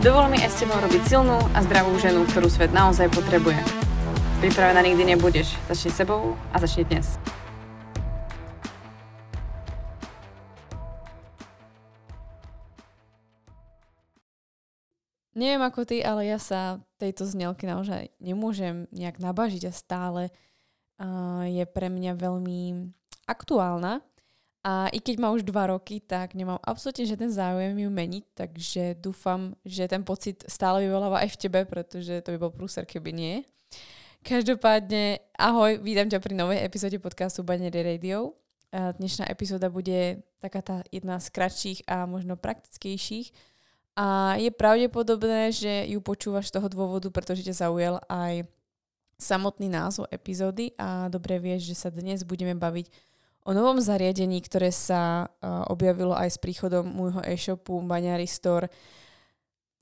Dovol mi aj s tebou robiť silnú a zdravú ženu, ktorú svet naozaj potrebuje. Pripravená nikdy nebudeš. Začni sebou a začni dnes. Neviem ako ty, ale ja sa tejto znelky naozaj nemôžem nejak nabažiť a stále uh, je pre mňa veľmi aktuálna a i keď má už dva roky, tak nemám absolútne žiaden záujem ju meniť, takže dúfam, že ten pocit stále vyvoláva aj v tebe, pretože to by bol prúser, keby nie. Každopádne, ahoj, vítam ťa pri novej epizóde podcastu Banery Radio. Dnešná epizóda bude taká tá jedna z kratších a možno praktickejších. A je pravdepodobné, že ju počúvaš z toho dôvodu, pretože ťa zaujal aj samotný názov epizódy a dobre vieš, že sa dnes budeme baviť o novom zariadení, ktoré sa uh, objavilo aj s príchodom môjho e-shopu Baňary Store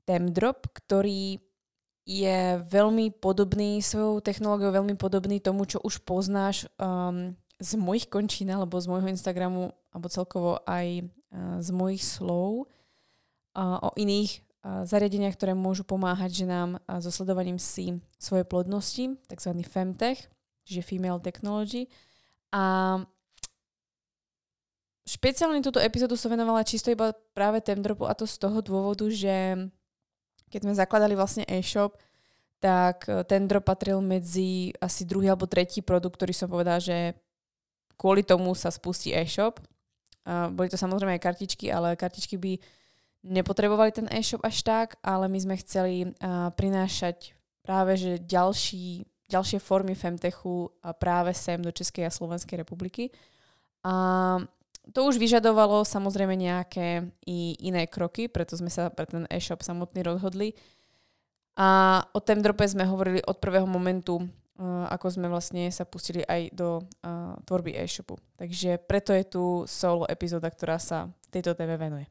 Temdrop, ktorý je veľmi podobný svojou technológiou, veľmi podobný tomu, čo už poznáš um, z mojich končín alebo z môjho Instagramu alebo celkovo aj uh, z mojich slov uh, o iných uh, zariadeniach, ktoré môžu pomáhať ženám uh, so sledovaním si svojej plodnosti, tzv. Femtech, čiže Female Technology. A Špeciálne túto epizódu som venovala čisto iba práve Temdropu a to z toho dôvodu, že keď sme zakladali vlastne e-shop, tak e, ten drop patril medzi asi druhý alebo tretí produkt, ktorý som povedala, že kvôli tomu sa spustí e-shop. boli to samozrejme aj kartičky, ale kartičky by nepotrebovali ten e-shop až tak, ale my sme chceli prinášať práve že ďalší, ďalšie formy Femtechu práve sem do Českej a Slovenskej republiky. A to už vyžadovalo samozrejme nejaké i iné kroky, preto sme sa pre ten e-shop samotný rozhodli. A o Temdrope sme hovorili od prvého momentu, uh, ako sme vlastne sa pustili aj do uh, tvorby e-shopu. Takže preto je tu solo epizóda, ktorá sa tejto téme venuje.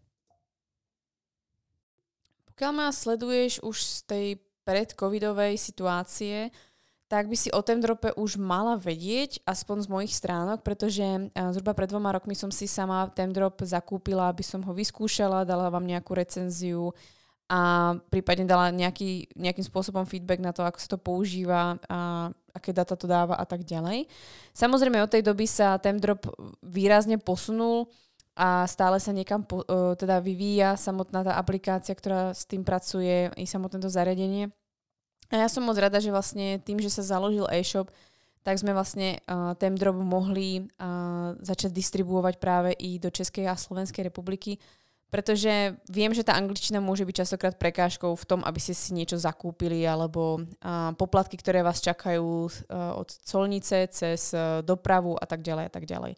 Pokiaľ ma sleduješ už z tej predcovidovej situácie, tak by si o Temdrope už mala vedieť, aspoň z mojich stránok, pretože zhruba pred dvoma rokmi som si sama Temdrop zakúpila, aby som ho vyskúšala, dala vám nejakú recenziu a prípadne dala nejaký, nejakým spôsobom feedback na to, ako sa to používa a aké data to dáva a tak ďalej. Samozrejme od tej doby sa Temdrop výrazne posunul a stále sa niekam po, teda vyvíja samotná tá aplikácia, ktorá s tým pracuje, i samotné to zariadenie. A ja som moc rada, že vlastne tým, že sa založil e-shop, tak sme vlastne uh, ten drop mohli uh, začať distribuovať práve i do Českej a Slovenskej republiky, pretože viem, že tá angličtina môže byť častokrát prekážkou v tom, aby ste si niečo zakúpili, alebo uh, poplatky, ktoré vás čakajú uh, od colnice cez uh, dopravu a tak ďalej a tak ďalej.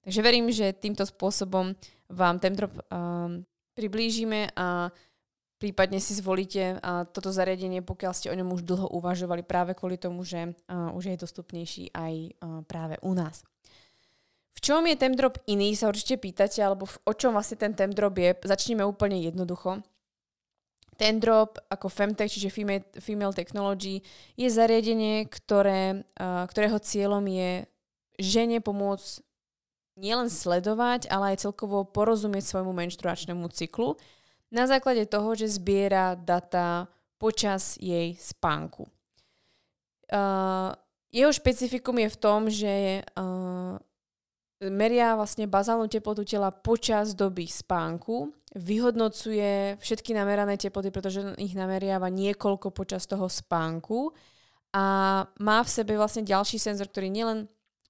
Takže verím, že týmto spôsobom vám ten drop uh, priblížime a prípadne si zvolíte toto zariadenie, pokiaľ ste o ňom už dlho uvažovali práve kvôli tomu, že už je dostupnejší aj práve u nás. V čom je Temdrop iný, sa určite pýtate, alebo v, o čom vlastne ten Temdrop je. Začneme úplne jednoducho. Temdrop ako Femtech, čiže Female, Female Technology, je zariadenie, ktoré, ktorého cieľom je žene pomôcť nielen sledovať, ale aj celkovo porozumieť svojmu menštruačnému cyklu na základe toho, že zbiera data počas jej spánku. Uh, jeho špecifikum je v tom, že uh, meria vlastne bazálnu teplotu tela počas doby spánku, vyhodnocuje všetky namerané teploty, pretože ich nameriava niekoľko počas toho spánku a má v sebe vlastne ďalší senzor, ktorý nielen,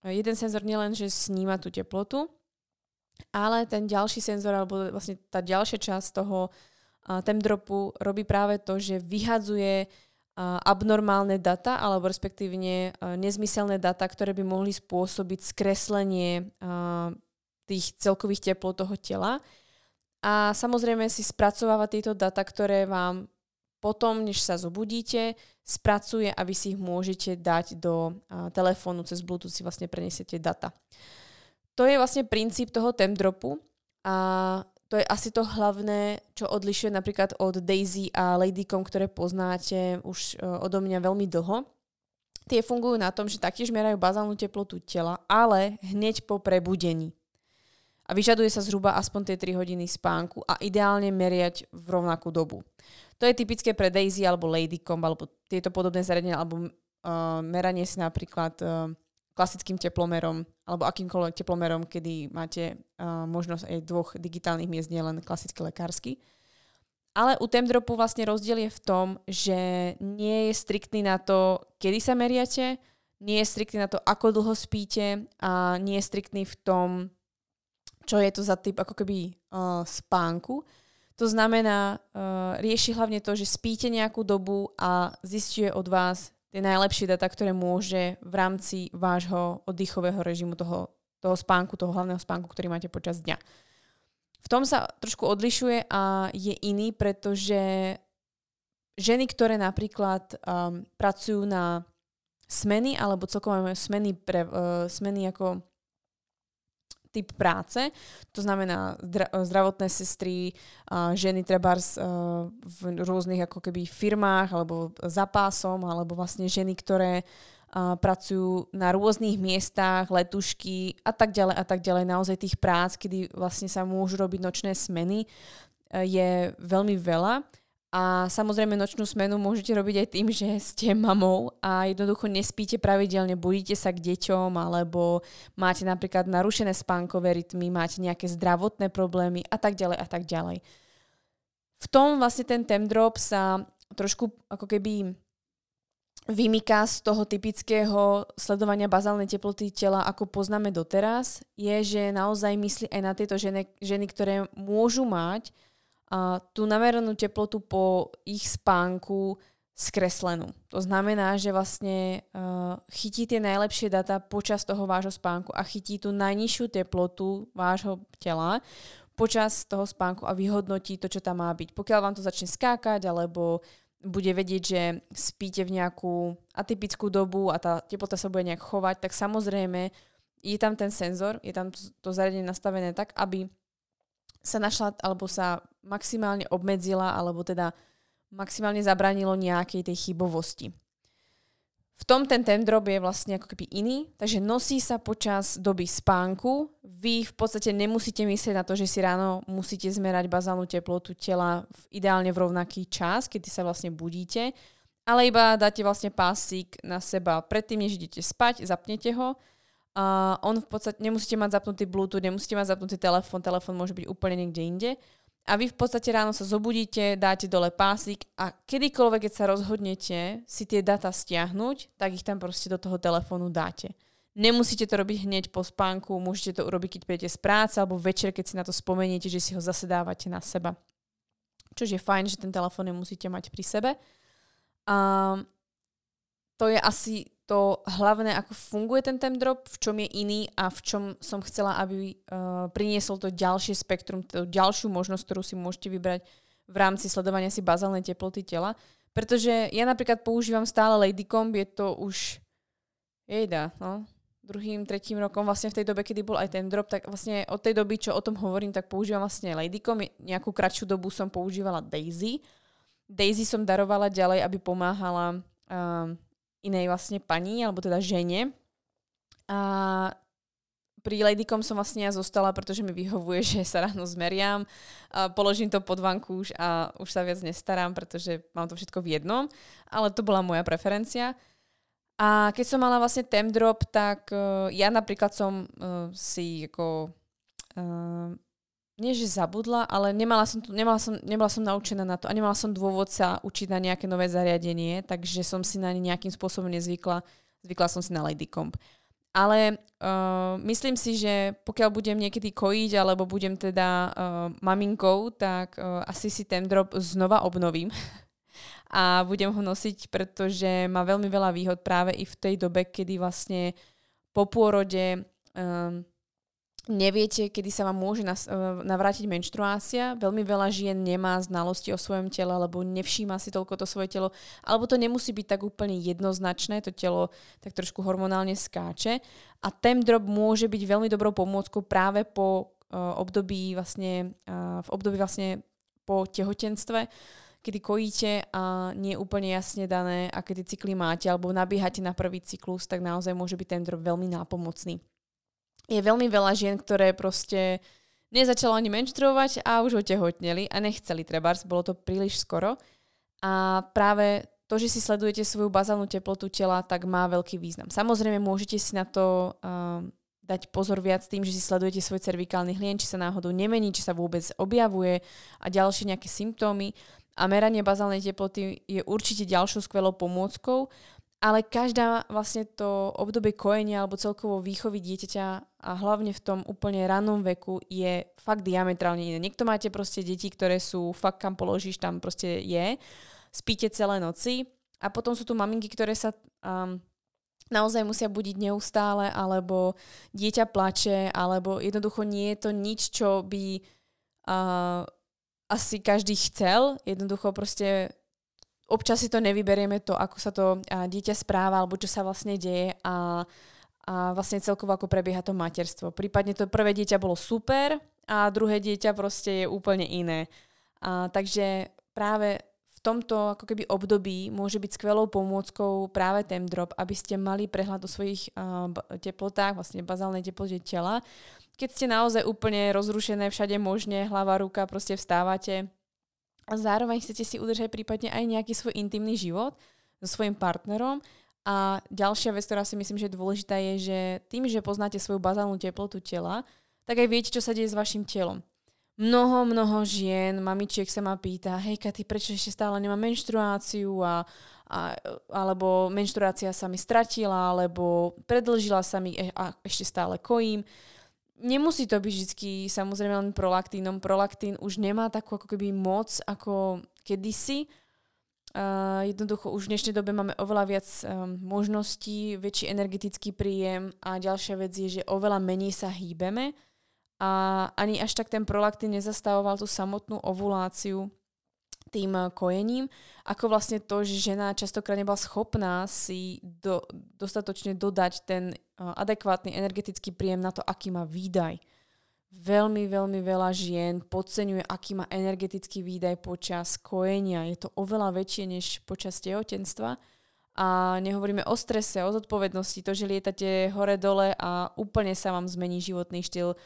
jeden senzor nielen, že sníma tú teplotu, ale ten ďalší senzor, alebo vlastne tá ďalšia časť toho uh, temdropu robí práve to, že vyhadzuje uh, abnormálne data, alebo respektívne uh, nezmyselné data, ktoré by mohli spôsobiť skreslenie uh, tých celkových teplot toho tela. A samozrejme si spracováva tieto data, ktoré vám potom, než sa zobudíte, spracuje a vy si ich môžete dať do uh, telefónu, cez Bluetooth si vlastne prenesiete data. To je vlastne princíp toho temdropu a to je asi to hlavné, čo odlišuje napríklad od Daisy a Ladycom, ktoré poznáte už uh, odo mňa veľmi dlho. Tie fungujú na tom, že taktiež merajú bazálnu teplotu tela, ale hneď po prebudení. A vyžaduje sa zhruba aspoň tie 3 hodiny spánku a ideálne meriať v rovnakú dobu. To je typické pre Daisy alebo Ladycom alebo tieto podobné zariadenia alebo uh, meranie si napríklad uh, klasickým teplomerom alebo akýmkoľvek teplomerom, kedy máte uh, možnosť aj dvoch digitálnych miest, nielen klasický lekársky. Ale u Temdropu vlastne rozdiel je v tom, že nie je striktný na to, kedy sa meriate, nie je striktný na to, ako dlho spíte a nie je striktný v tom, čo je to za typ ako keby uh, spánku. To znamená, uh, rieši hlavne to, že spíte nejakú dobu a zistuje od vás tie najlepšie data, ktoré môže v rámci vášho oddychového režimu toho, toho spánku, toho hlavného spánku, ktorý máte počas dňa. V tom sa trošku odlišuje a je iný, pretože ženy, ktoré napríklad um, pracujú na smeny alebo celkovo majú smeny, pre, uh, smeny ako typ práce, to znamená zdra- zdravotné sestry, uh, ženy trebárs uh, v rôznych ako keby firmách alebo za pásom, alebo vlastne ženy, ktoré pracujú na rôznych miestach, letušky a tak ďalej a tak ďalej. Naozaj tých prác, kedy vlastne sa môžu robiť nočné smeny, je veľmi veľa. A samozrejme nočnú smenu môžete robiť aj tým, že ste mamou a jednoducho nespíte pravidelne, budíte sa k deťom alebo máte napríklad narušené spánkové rytmy, máte nejaké zdravotné problémy a tak ďalej a tak ďalej. V tom vlastne ten temdrop sa trošku ako keby vymyká z toho typického sledovania bazálnej teploty tela, ako poznáme doteraz, je, že naozaj myslí aj na tieto ženy, ženy ktoré môžu mať a, tú nameranú teplotu po ich spánku skreslenú. To znamená, že vlastne uh, chytí tie najlepšie data počas toho vášho spánku a chytí tú najnižšiu teplotu vášho tela počas toho spánku a vyhodnotí to, čo tam má byť. Pokiaľ vám to začne skákať alebo bude vedieť, že spíte v nejakú atypickú dobu a tá teplota sa bude nejak chovať, tak samozrejme je tam ten senzor, je tam to zariadenie nastavené tak, aby sa našla alebo sa maximálne obmedzila alebo teda maximálne zabranilo nejakej tej chybovosti. V tom ten drop je vlastne ako keby iný, takže nosí sa počas doby spánku. Vy v podstate nemusíte myslieť na to, že si ráno musíte zmerať bazálnu teplotu tela v, ideálne v rovnaký čas, kedy sa vlastne budíte, ale iba dáte vlastne pásik na seba predtým, než idete spať, zapnete ho. A on v podstate, nemusíte mať zapnutý Bluetooth, nemusíte mať zapnutý telefón, telefón môže byť úplne niekde inde a vy v podstate ráno sa zobudíte, dáte dole pásik a kedykoľvek, keď sa rozhodnete si tie data stiahnuť, tak ich tam proste do toho telefónu dáte. Nemusíte to robiť hneď po spánku, môžete to urobiť, keď prídete z práce alebo večer, keď si na to spomeniete, že si ho zase dávate na seba. Čož je fajn, že ten telefón nemusíte mať pri sebe. A to je asi to hlavné, ako funguje ten drop, v čom je iný a v čom som chcela, aby uh, priniesol to ďalšie spektrum, tú ďalšiu možnosť, ktorú si môžete vybrať v rámci sledovania si bazálnej teploty tela. Pretože ja napríklad používam stále Ladycomb, je to už jejda, no, druhým, tretím rokom, vlastne v tej dobe, kedy bol aj ten drop, tak vlastne od tej doby, čo o tom hovorím, tak používam vlastne Ladycomb. Nejakú kratšiu dobu som používala Daisy. Daisy som darovala ďalej, aby pomáhala um, inej vlastne pani, alebo teda žene. A pri Ladycom som vlastne ja zostala, pretože mi vyhovuje, že sa ráno zmeriam, a položím to pod vankúš a už sa viac nestarám, pretože mám to všetko v jednom, ale to bola moja preferencia. A keď som mala vlastne temp drop, tak uh, ja napríklad som uh, si ako uh, nie že zabudla, ale nemala som, nemala, som, nemala som naučená na to a nemala som dôvod sa učiť na nejaké nové zariadenie, takže som si na ne nejakým spôsobom nezvykla. Zvykla som si na Ladycomb. Ale uh, myslím si, že pokiaľ budem niekedy kojiť alebo budem teda uh, maminkou, tak uh, asi si ten drop znova obnovím a budem ho nosiť, pretože má veľmi veľa výhod práve i v tej dobe, kedy vlastne po pôrode um, neviete, kedy sa vám môže uh, navrátiť menštruácia. Veľmi veľa žien nemá znalosti o svojom tele, alebo nevšíma si toľko to svoje telo, alebo to nemusí byť tak úplne jednoznačné, to telo tak trošku hormonálne skáče. A ten drop môže byť veľmi dobrou pomôckou práve po uh, období vlastne, uh, v období vlastne po tehotenstve, kedy kojíte a nie je úplne jasne dané, aké tie cykly máte, alebo nabíhate na prvý cyklus, tak naozaj môže byť ten drop veľmi nápomocný je veľmi veľa žien, ktoré proste nezačalo ani menštruovať a už otehotneli a nechceli trebárs, bolo to príliš skoro. A práve to, že si sledujete svoju bazálnu teplotu tela, tak má veľký význam. Samozrejme, môžete si na to uh, dať pozor viac tým, že si sledujete svoj cervikálny hlien, či sa náhodou nemení, či sa vôbec objavuje a ďalšie nejaké symptómy. A meranie bazálnej teploty je určite ďalšou skvelou pomôckou, ale každá vlastne to obdobie kojenia alebo celkovo výchovy dieťaťa a hlavne v tom úplne rannom veku je fakt diametrálne iné. Niekto máte proste deti, ktoré sú fakt kam položíš, tam proste je. Spíte celé noci a potom sú tu maminky, ktoré sa um, naozaj musia budiť neustále alebo dieťa plače alebo jednoducho nie je to nič, čo by uh, asi každý chcel. Jednoducho proste občas si to nevyberieme to, ako sa to dieťa správa alebo čo sa vlastne deje a, a vlastne celkovo ako prebieha to materstvo. Prípadne to prvé dieťa bolo super a druhé dieťa proste je úplne iné. A, takže práve v tomto ako keby období môže byť skvelou pomôckou práve ten drop, aby ste mali prehľad o svojich uh, teplotách, vlastne bazálnej teplote tela. Keď ste naozaj úplne rozrušené všade možne, hlava, ruka, proste vstávate, a zároveň chcete si udržať prípadne aj nejaký svoj intimný život so svojím partnerom. A ďalšia vec, ktorá si myslím, že je dôležitá, je, že tým, že poznáte svoju bazálnu teplotu tela, tak aj viete, čo sa deje s vašim telom. Mnoho, mnoho žien, mamičiek sa ma pýta, hej Katy, prečo ešte stále nemám menštruáciu a, a, alebo menštruácia sa mi stratila, alebo predlžila sa mi e, a ešte stále kojím nemusí to byť vždy samozrejme len prolaktínom. Prolaktín už nemá takú ako keby moc ako kedysi. Uh, jednoducho už v dnešnej dobe máme oveľa viac um, možností, väčší energetický príjem a ďalšia vec je, že oveľa menej sa hýbeme a ani až tak ten prolaktín nezastavoval tú samotnú ovuláciu, tým eh, kojením, ako vlastne to, že žena častokrát nebola schopná si do, dostatočne dodať ten uh, adekvátny energetický príjem na to, aký má výdaj. Veľmi, veľmi veľa žien podceňuje, aký má energetický výdaj počas kojenia. Je to oveľa väčšie než počas tehotenstva. A nehovoríme o strese, o zodpovednosti, to, že lietate hore-dole a úplne sa vám zmení životný štýl,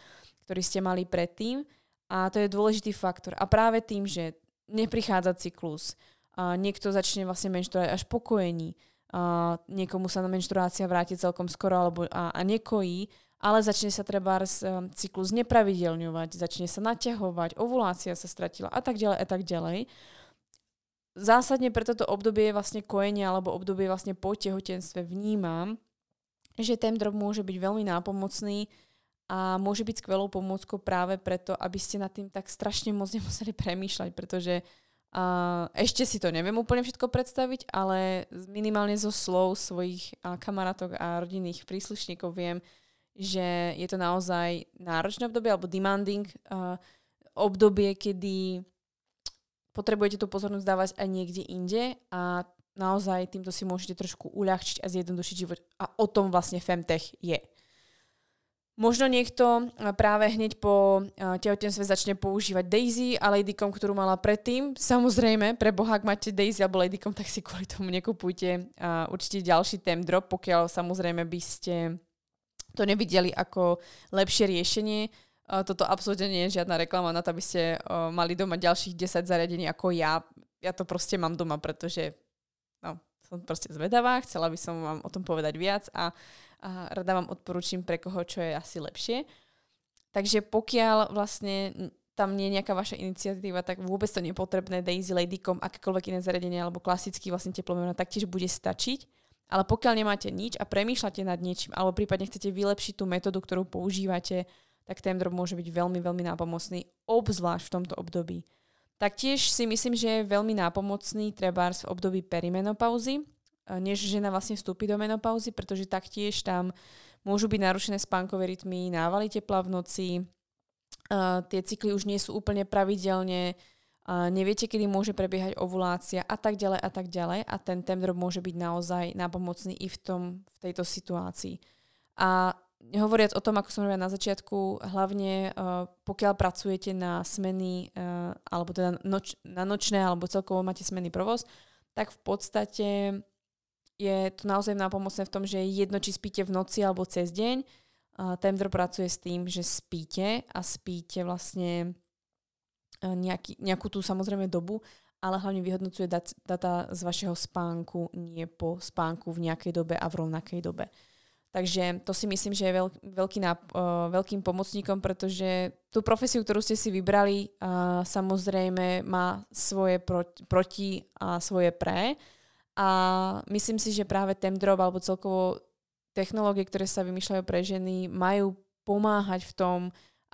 ktorý ste mali predtým. A to je dôležitý faktor. A práve tým, že neprichádza cyklus. A niekto začne vlastne menštruovať až po kojení. A niekomu sa na menštruácia vráti celkom skoro alebo a, a nekojí, ale začne sa treba um, cyklus nepravidelňovať, začne sa naťahovať, ovulácia sa stratila a tak ďalej a tak ďalej. Zásadne pre toto obdobie vlastne kojenia alebo obdobie vlastne po tehotenstve vnímam, že ten drog môže byť veľmi nápomocný a môže byť skvelou pomôckou práve preto, aby ste nad tým tak strašne moc nemuseli premýšľať, pretože uh, ešte si to neviem úplne všetko predstaviť, ale minimálne zo slov svojich uh, kamarátok a rodinných príslušníkov viem, že je to naozaj náročné obdobie alebo demanding uh, obdobie, kedy potrebujete tú pozornosť dávať aj niekde inde a naozaj týmto si môžete trošku uľahčiť a zjednodušiť život. A o tom vlastne Femtech je. Možno niekto práve hneď po tehotenstve začne používať Daisy a Ladycom, ktorú mala predtým. Samozrejme, pre Boha, ak máte Daisy alebo Ladycom, tak si kvôli tomu nekupujte určite ďalší tém drop, pokiaľ samozrejme by ste to nevideli ako lepšie riešenie. Toto absolútne nie je žiadna reklama na to, aby ste mali doma ďalších 10 zariadení ako ja. Ja to proste mám doma, pretože no, som proste zvedavá, chcela by som vám o tom povedať viac a a rada vám odporúčim pre koho, čo je asi lepšie. Takže pokiaľ vlastne tam nie je nejaká vaša iniciatíva, tak vôbec to nepotrebné Daisy Ladycom, akékoľvek iné zariadenie alebo klasický vlastne teplomierna taktiež bude stačiť. Ale pokiaľ nemáte nič a premýšľate nad niečím, alebo prípadne chcete vylepšiť tú metódu, ktorú používate, tak ten drop môže byť veľmi, veľmi nápomocný, obzvlášť v tomto období. Taktiež si myslím, že je veľmi nápomocný trebárs v období perimenopauzy, než žena vlastne vstúpi do menopauzy, pretože taktiež tam môžu byť narušené spánkové rytmy, návaly tepla v noci, tie cykly už nie sú úplne pravidelne, uh, neviete, kedy môže prebiehať ovulácia a tak ďalej a tak ďalej a ten temdrop môže byť naozaj nápomocný i v, tom, v tejto situácii. A hovoriac o tom, ako som hovorila na začiatku, hlavne uh, pokiaľ pracujete na smeny, uh, alebo teda noč, na nočné, alebo celkovo máte smenný provoz, tak v podstate je to naozaj nápomocné v tom, že jedno, či spíte v noci alebo cez deň, uh, Temdr pracuje s tým, že spíte a spíte vlastne uh, nejaký, nejakú tú samozrejme dobu, ale hlavne vyhodnocuje dat, data z vašeho spánku, nie po spánku v nejakej dobe a v rovnakej dobe. Takže to si myslím, že je veľ, veľký náp- uh, veľkým pomocníkom, pretože tú profesiu, ktorú ste si vybrali, uh, samozrejme má svoje pro- proti a svoje pre. A myslím si, že práve Temdrop alebo celkovo technológie, ktoré sa vymýšľajú pre ženy, majú pomáhať v tom,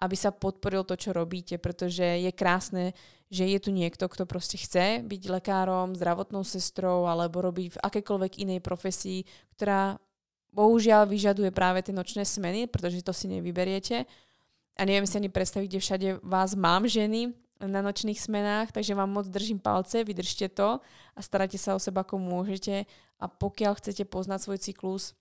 aby sa podporil to, čo robíte, pretože je krásne, že je tu niekto, kto proste chce byť lekárom, zdravotnou sestrou alebo robiť v akékoľvek inej profesii, ktorá bohužiaľ vyžaduje práve tie nočné smeny, pretože to si nevyberiete. A neviem si ani predstaviť, kde všade vás mám ženy na nočných smenách, takže vám moc držím palce, vydržte to a starajte sa o seba ako môžete a pokiaľ chcete poznať svoj cyklus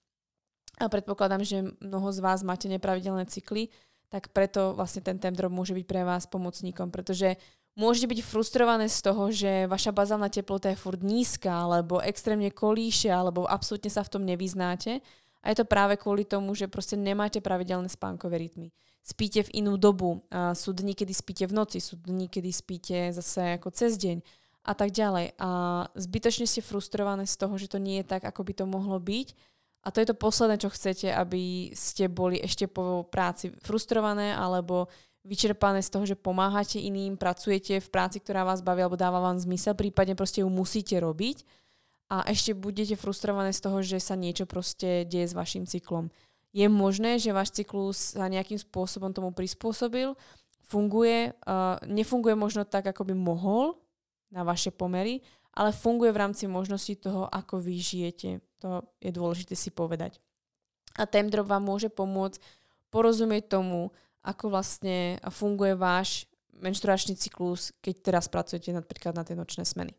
a predpokladám, že mnoho z vás máte nepravidelné cykly, tak preto vlastne ten temdrop môže byť pre vás pomocníkom, pretože môžete byť frustrované z toho, že vaša bazálna teplota je furt nízka, alebo extrémne kolíše, alebo absolútne sa v tom nevyznáte a je to práve kvôli tomu, že proste nemáte pravidelné spánkové rytmy. Spíte v inú dobu. A sú dni, kedy spíte v noci, sú dni, kedy spíte zase ako cez deň a tak ďalej. A zbytočne ste frustrované z toho, že to nie je tak, ako by to mohlo byť. A to je to posledné, čo chcete, aby ste boli ešte po práci frustrované alebo vyčerpané z toho, že pomáhate iným, pracujete v práci, ktorá vás baví alebo dáva vám zmysel, prípadne proste ju musíte robiť a ešte budete frustrované z toho, že sa niečo proste deje s vašim cyklom. Je možné, že váš cyklus sa nejakým spôsobom tomu prispôsobil, funguje, uh, nefunguje možno tak, ako by mohol na vaše pomery, ale funguje v rámci možnosti toho, ako vy žijete. To je dôležité si povedať. A Temdrop vám môže pomôcť porozumieť tomu, ako vlastne funguje váš menštruačný cyklus, keď teraz pracujete napríklad na tie nočné smeny.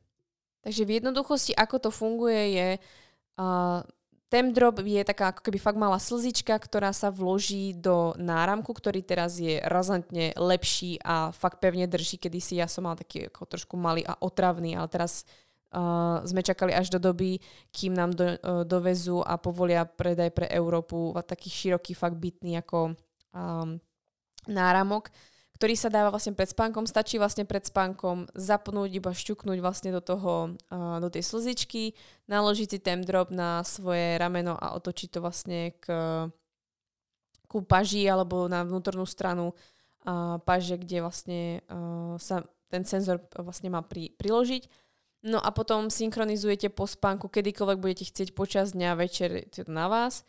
Takže v jednoduchosti, ako to funguje, je uh, Temdrop je taká ako keby fakt malá slzička, ktorá sa vloží do náramku, ktorý teraz je razantne lepší a fakt pevne drží. Kedy si ja som mal taký ako trošku malý a otravný, ale teraz uh, sme čakali až do doby, kým nám do, uh, dovezú a povolia predaj pre Európu taký široký fakt bytný ako um, náramok ktorý sa dáva vlastne pred spánkom. Stačí vlastne pred spánkom zapnúť, iba šťuknúť vlastne do toho, do tej slzičky, naložiť si ten drop na svoje rameno a otočiť to vlastne k, ku paži alebo na vnútornú stranu paže, kde vlastne sa ten senzor vlastne má pri, priložiť. No a potom synchronizujete po spánku, kedykoľvek budete chcieť počas dňa, večer, to na vás.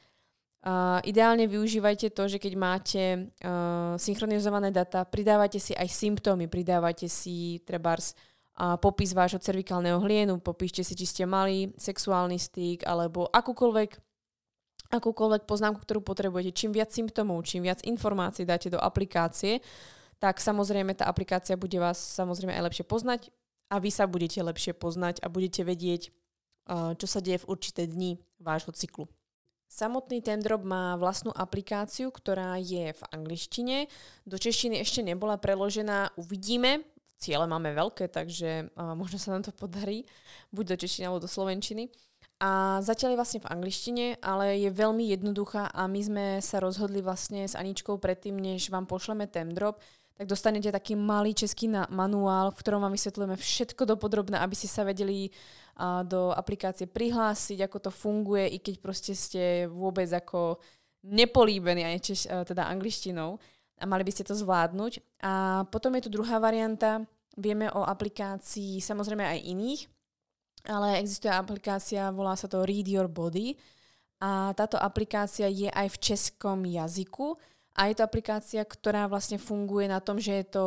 Uh, ideálne využívajte to, že keď máte uh, synchronizované data, pridávajte si aj symptómy, pridávajte si trebárs uh, popis vášho cervikálneho hlienu, popíšte si, či ste mali sexuálny styk alebo akúkoľvek akúkoľvek poznámku, ktorú potrebujete. Čím viac symptómov, čím viac informácií dáte do aplikácie, tak samozrejme tá aplikácia bude vás samozrejme aj lepšie poznať a vy sa budete lepšie poznať a budete vedieť, čo sa deje v určité dni vášho cyklu. Samotný Tendrop má vlastnú aplikáciu, ktorá je v angličtine. Do češtiny ešte nebola preložená, uvidíme. Ciele máme veľké, takže možno sa nám to podarí, buď do češtiny alebo do slovenčiny. A zatiaľ je vlastne v angličtine, ale je veľmi jednoduchá a my sme sa rozhodli vlastne s Aničkou predtým, než vám pošleme Temdrop, tak dostanete taký malý český manuál, v ktorom vám vysvetlíme všetko dopodrobne, aby ste sa vedeli do aplikácie prihlásiť, ako to funguje, i keď proste ste vôbec ako nepolíbení aj češ, teda angličtinou a mali by ste to zvládnuť. A potom je tu druhá varianta, vieme o aplikácii samozrejme aj iných, ale existuje aplikácia, volá sa to Read Your Body a táto aplikácia je aj v českom jazyku, a je to aplikácia, ktorá vlastne funguje na tom, že je to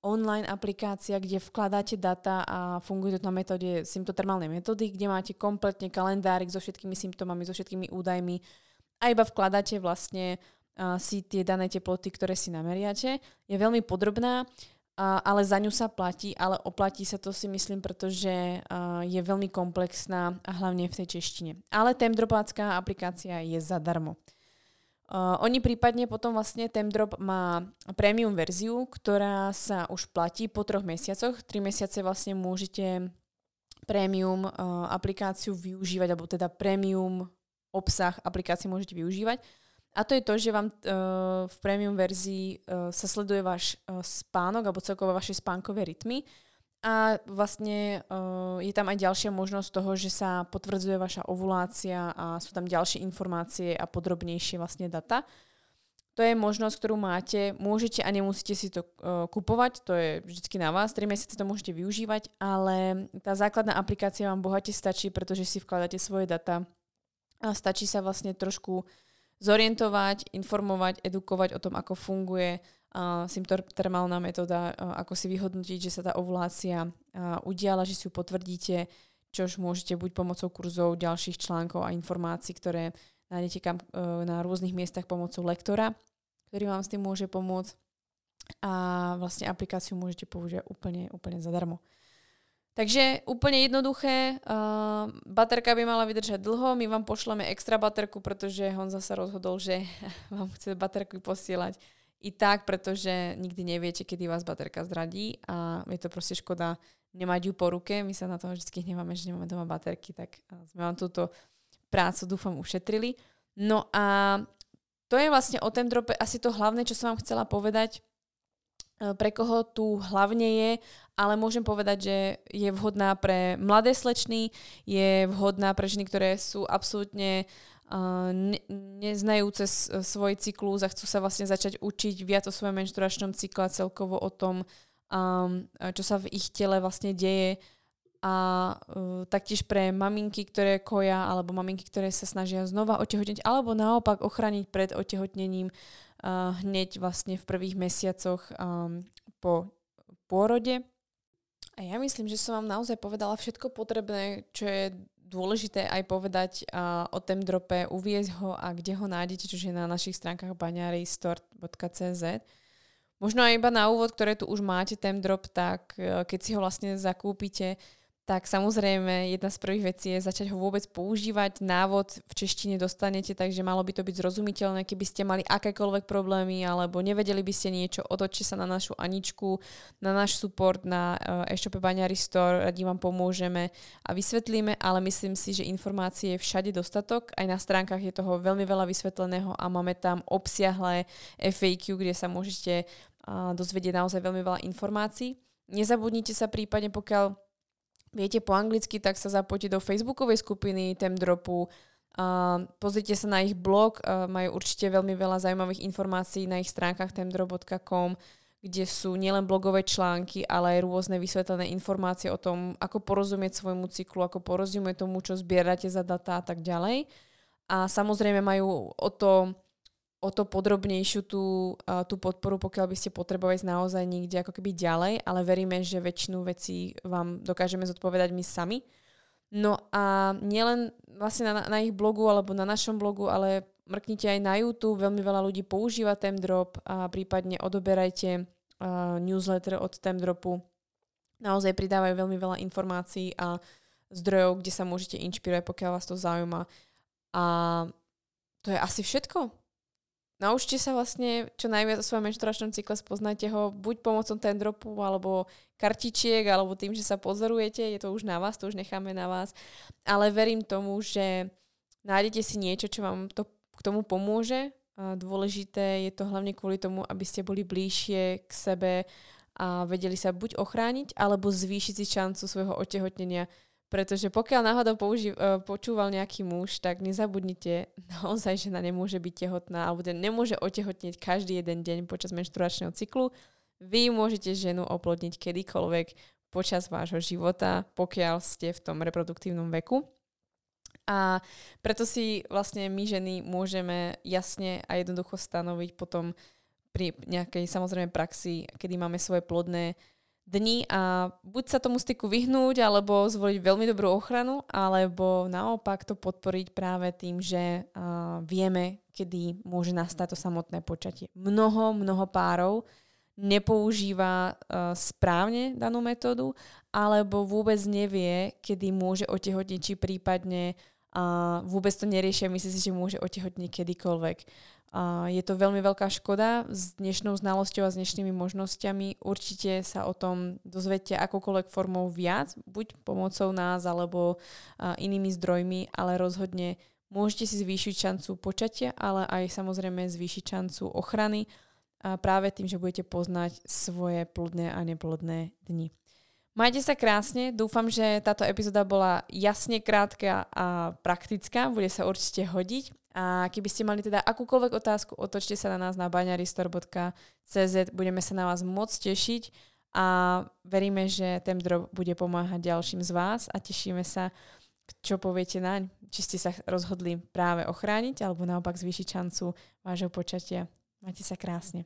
online aplikácia, kde vkladáte data a funguje to na metóde symptotermálnej metódy, kde máte kompletne kalendárik so všetkými symptómami, so všetkými údajmi a iba vkladáte vlastne uh, si tie dané teploty, ktoré si nameriate. Je veľmi podrobná, uh, ale za ňu sa platí, ale oplatí sa to si myslím, pretože uh, je veľmi komplexná a hlavne v tej češtine. Ale Temdropácká aplikácia je zadarmo. Uh, oni prípadne potom vlastne Temdrop má premium verziu, ktorá sa už platí po troch mesiacoch. Tri mesiace vlastne môžete premium uh, aplikáciu využívať, alebo teda premium obsah aplikácie môžete využívať. A to je to, že vám uh, v premium verzii uh, sa sleduje váš uh, spánok alebo celkovo vaše spánkové rytmy a vlastne uh, je tam aj ďalšia možnosť toho, že sa potvrdzuje vaša ovulácia a sú tam ďalšie informácie a podrobnejšie vlastne data. To je možnosť, ktorú máte. Môžete a nemusíte si to uh, kupovať, to je vždy na vás. 3 mesiace to môžete využívať, ale tá základná aplikácia vám bohate stačí, pretože si vkladáte svoje data a stačí sa vlastne trošku zorientovať, informovať, edukovať o tom, ako funguje uh, metóda, ako si vyhodnotiť, že sa tá ovulácia udiala, že si ju potvrdíte, čož môžete buď pomocou kurzov, ďalších článkov a informácií, ktoré nájdete kam, uh, na rôznych miestach pomocou lektora, ktorý vám s tým môže pomôcť a vlastne aplikáciu môžete použiť úplne, úplne zadarmo. Takže úplne jednoduché, uh, baterka by mala vydržať dlho, my vám pošleme extra baterku, pretože Honza sa rozhodol, že vám chce baterku posielať i tak, pretože nikdy neviete, kedy vás baterka zradí a je to proste škoda nemať ju po ruke. My sa na to vždy hneváme, že nemáme doma baterky, tak sme vám túto prácu dúfam ušetrili. No a to je vlastne o tom drope asi to hlavné, čo som vám chcela povedať. E, pre koho tu hlavne je, ale môžem povedať, že je vhodná pre mladé slečny, je vhodná pre ženy, ktoré sú absolútne ne, neznajúce svoj cyklus a chcú sa vlastne začať učiť viac o svojom menšturačnom cykle a celkovo o tom, um, čo sa v ich tele vlastne deje a uh, taktiež pre maminky, ktoré koja alebo maminky, ktoré sa snažia znova otehotniť alebo naopak ochrániť pred otehotnením uh, hneď vlastne v prvých mesiacoch um, po pôrode. A ja myslím, že som vám naozaj povedala všetko potrebné, čo je dôležité aj povedať uh, o tom drope, uviezť ho a kde ho nájdete, čiže na našich stránkach baňaristore.cz. Možno aj iba na úvod, ktoré tu už máte ten drop, tak uh, keď si ho vlastne zakúpite, tak samozrejme jedna z prvých vecí je začať ho vôbec používať. Návod v češtine dostanete, takže malo by to byť zrozumiteľné, keby ste mali akékoľvek problémy alebo nevedeli by ste niečo, otočte sa na našu Aničku, na náš support na e-shope Baňary Store, radi vám pomôžeme a vysvetlíme, ale myslím si, že informácie je všade dostatok. Aj na stránkach je toho veľmi veľa vysvetleného a máme tam obsiahlé FAQ, kde sa môžete uh, dozvedieť naozaj veľmi veľa informácií. Nezabudnite sa prípadne, pokiaľ viete po anglicky, tak sa zapojte do facebookovej skupiny Temdropu, Uh, pozrite sa na ich blog, majú určite veľmi veľa zaujímavých informácií na ich stránkach temdrop.com, kde sú nielen blogové články, ale aj rôzne vysvetlené informácie o tom, ako porozumieť svojmu cyklu, ako porozumieť tomu, čo zbierate za data a tak ďalej. A samozrejme majú o to o to podrobnejšiu tú, tú podporu, pokiaľ by ste potrebovali naozaj niekde ako keby ďalej, ale veríme, že väčšinu vecí vám dokážeme zodpovedať my sami. No a nielen vlastne na, na ich blogu alebo na našom blogu, ale mrknite aj na YouTube, veľmi veľa ľudí používa Temdrop a prípadne odoberajte uh, newsletter od Temdropu. Naozaj pridávajú veľmi veľa informácií a zdrojov, kde sa môžete inšpirovať, pokiaľ vás to zaujíma. A to je asi všetko naučte sa vlastne čo najviac o svojom menšturačnom cykle, spoznajte ho buď pomocou dropu, alebo kartičiek, alebo tým, že sa pozorujete, je to už na vás, to už necháme na vás. Ale verím tomu, že nájdete si niečo, čo vám to, k tomu pomôže. Dôležité je to hlavne kvôli tomu, aby ste boli bližšie k sebe a vedeli sa buď ochrániť, alebo zvýšiť si šancu svojho otehotnenia pretože pokiaľ náhodou použi- e, počúval nejaký muž, tak nezabudnite naozaj, že na nemôže byť tehotná alebo nemôže otehotnieť každý jeden deň počas menštruačného cyklu. Vy môžete ženu oplodniť kedykoľvek počas vášho života, pokiaľ ste v tom reproduktívnom veku. A preto si vlastne my ženy môžeme jasne a jednoducho stanoviť potom pri nejakej samozrejme praxi, kedy máme svoje plodné dni a buď sa tomu styku vyhnúť, alebo zvoliť veľmi dobrú ochranu, alebo naopak to podporiť práve tým, že uh, vieme, kedy môže nastať to samotné počatie. Mnoho, mnoho párov nepoužíva uh, správne danú metódu, alebo vôbec nevie, kedy môže otehotniť, či prípadne uh, vôbec to neriešia, myslí si, že môže otehotniť kedykoľvek. A je to veľmi veľká škoda s dnešnou znalosťou a s dnešnými možnosťami. Určite sa o tom dozvedte akokoľvek formou viac, buď pomocou nás alebo inými zdrojmi, ale rozhodne môžete si zvýšiť šancu počatia, ale aj samozrejme zvýšiť šancu ochrany a práve tým, že budete poznať svoje plodné a neplodné dni. Majte sa krásne, dúfam, že táto epizóda bola jasne krátka a praktická, bude sa určite hodiť a keby ste mali teda akúkoľvek otázku, otočte sa na nás na baňaristor.cz, budeme sa na vás moc tešiť a veríme, že ten drop bude pomáhať ďalším z vás a tešíme sa, čo poviete naň. Či ste sa rozhodli práve ochrániť alebo naopak zvýšiť šancu vášho počatia. Majte sa krásne.